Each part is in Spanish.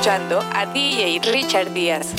escuchando a DJ Richard Díaz.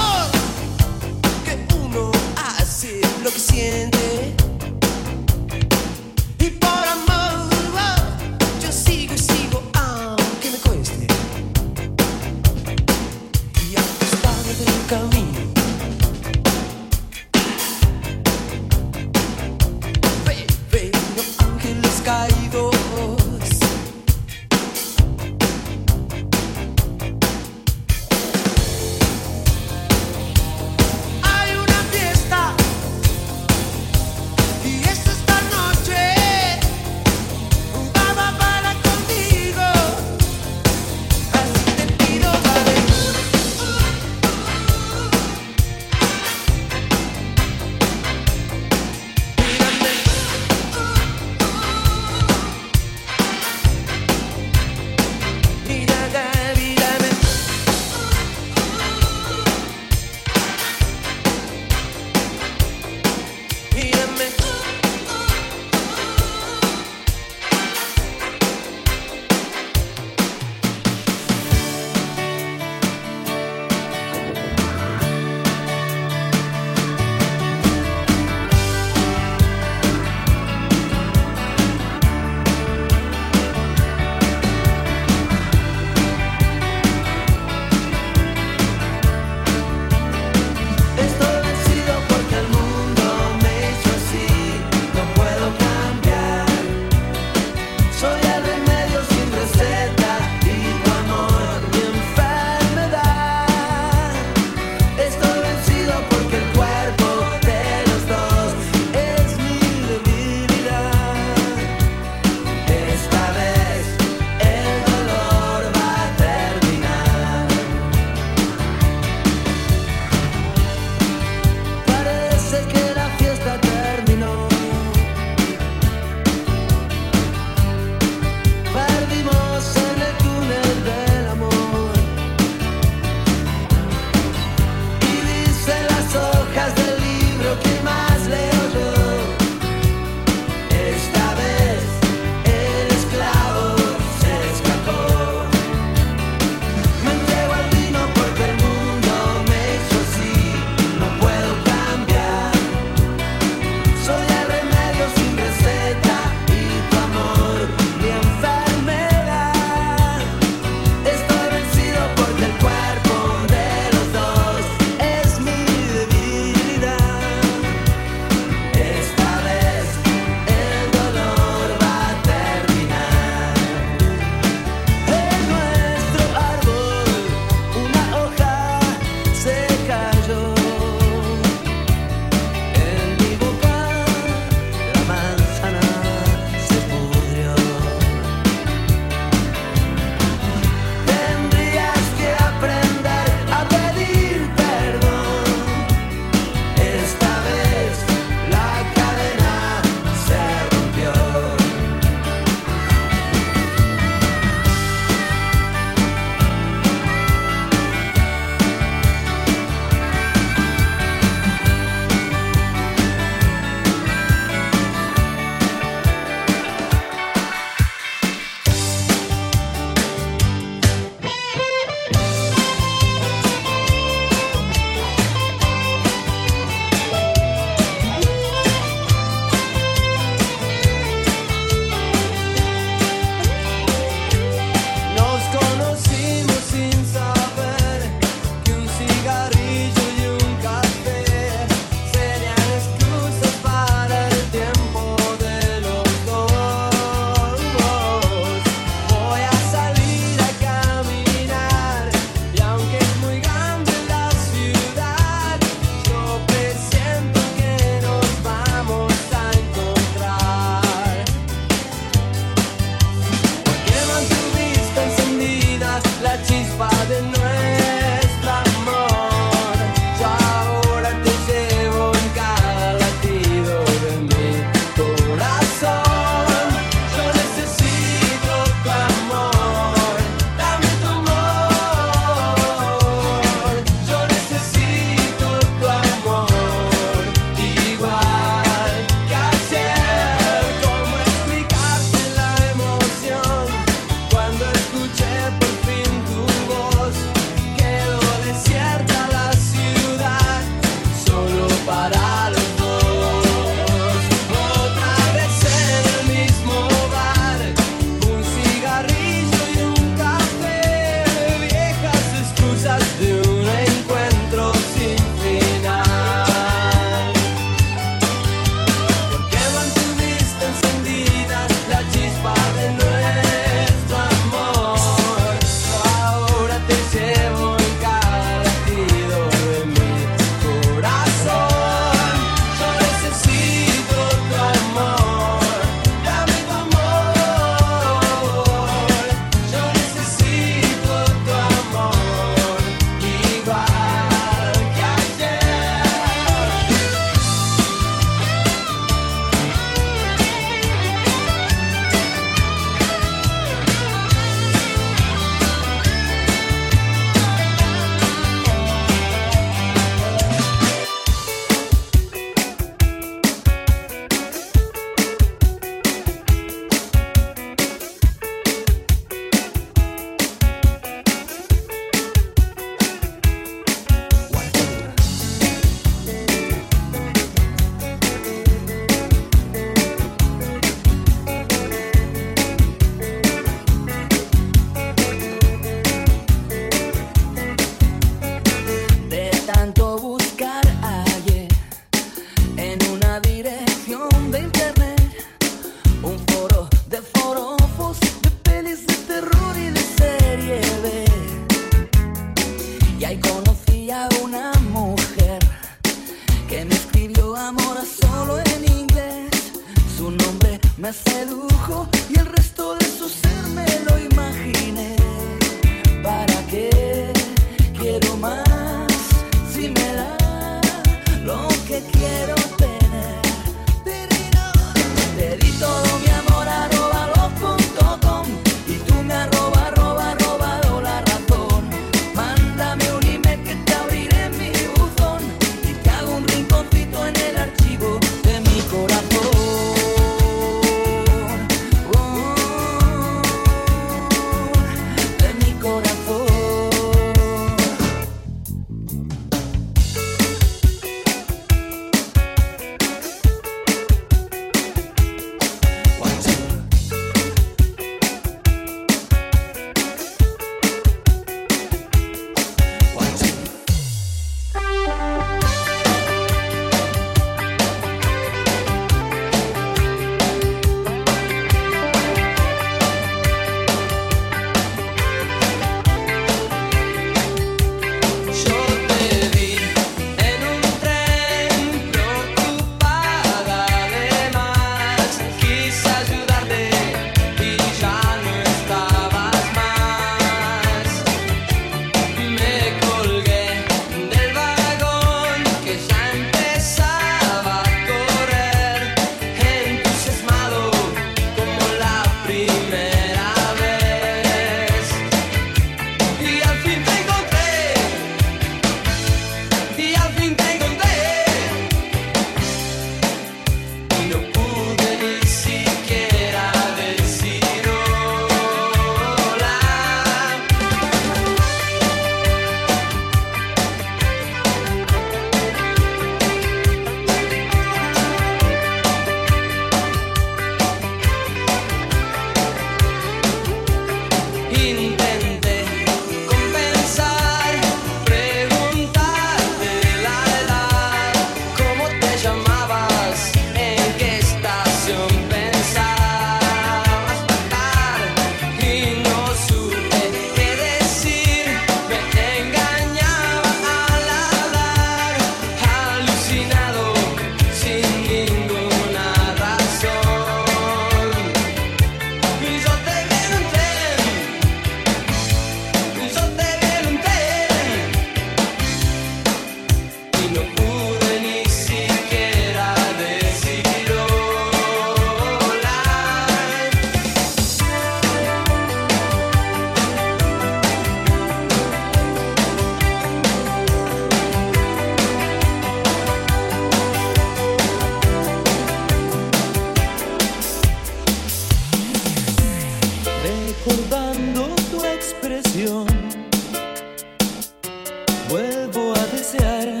Vuelvo a desear.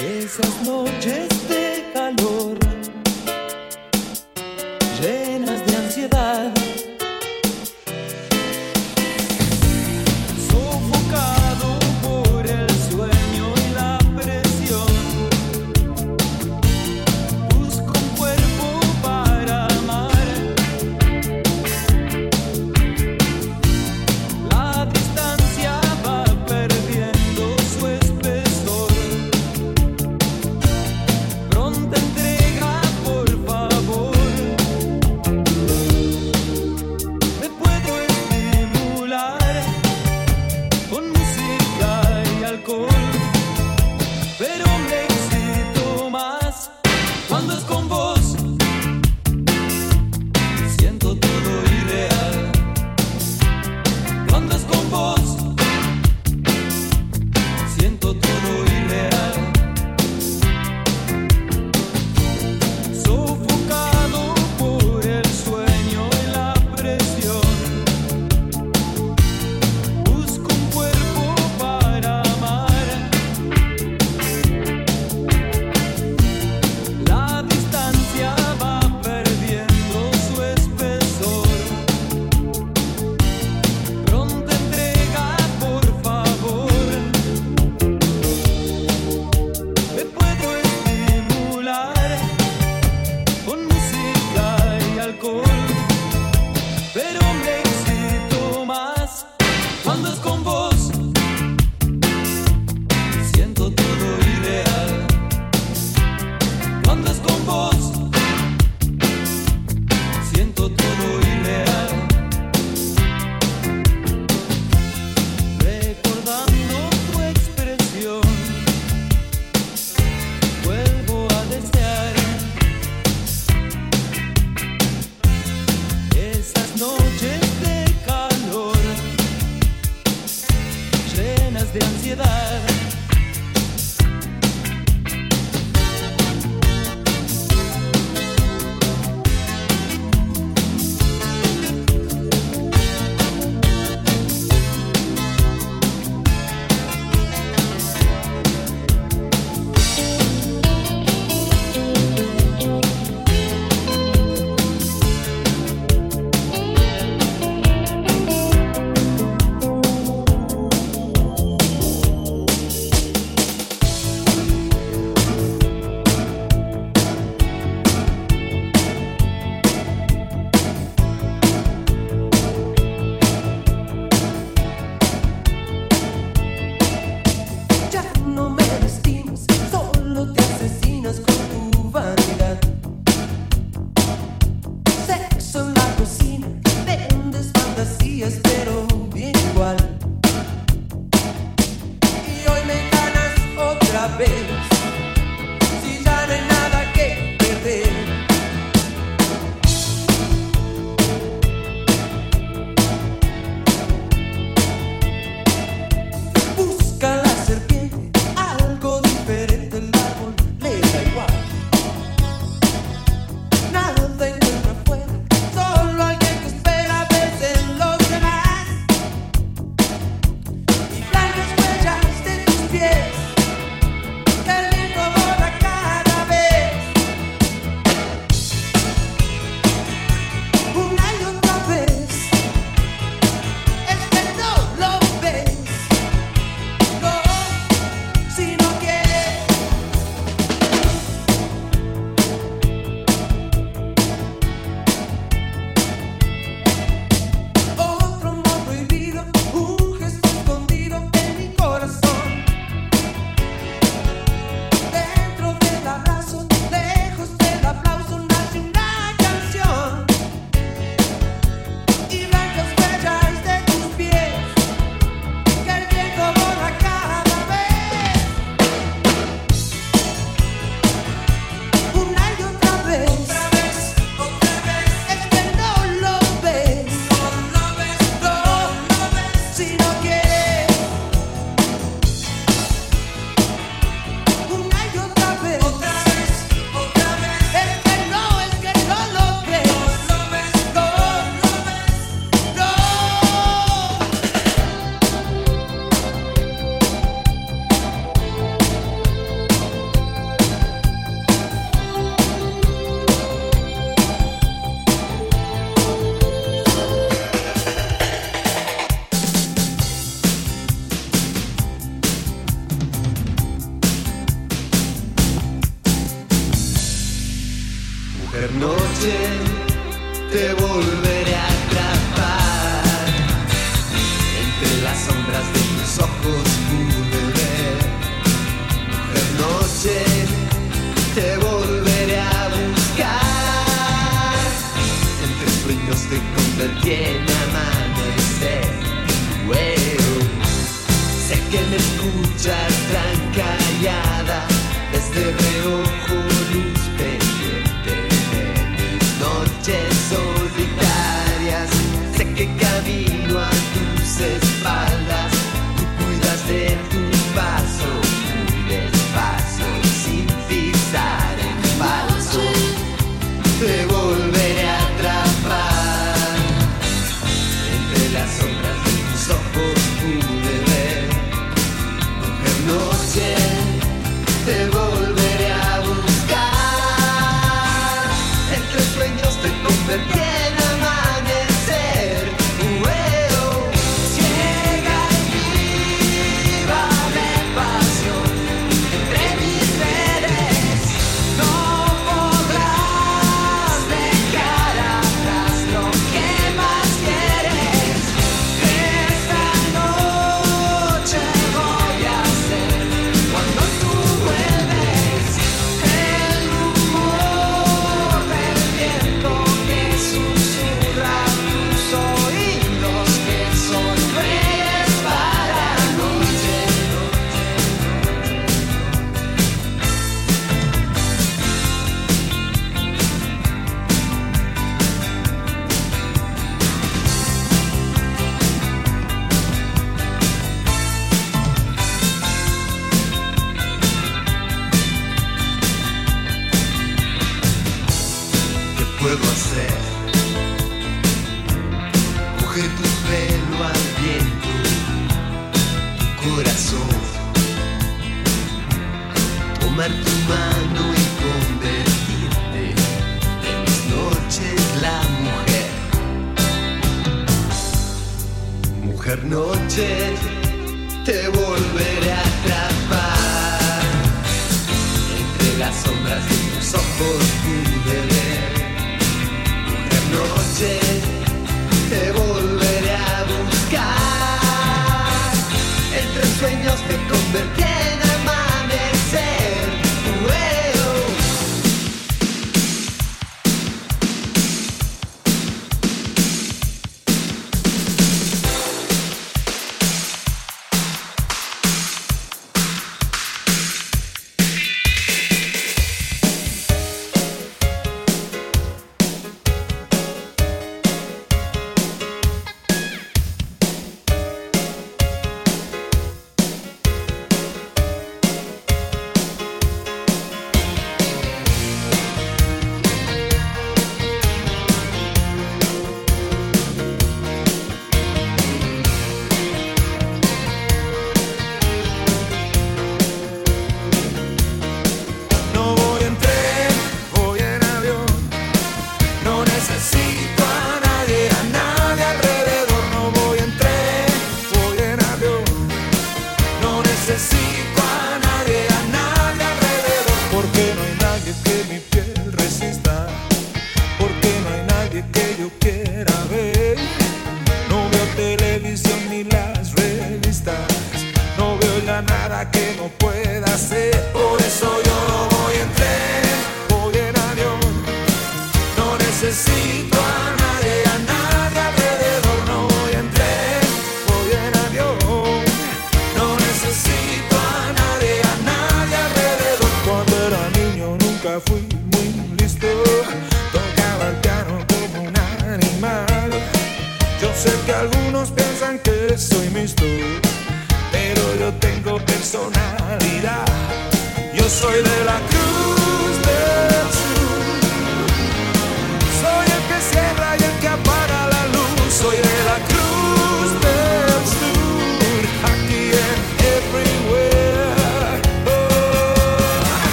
Esas noches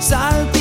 salpicados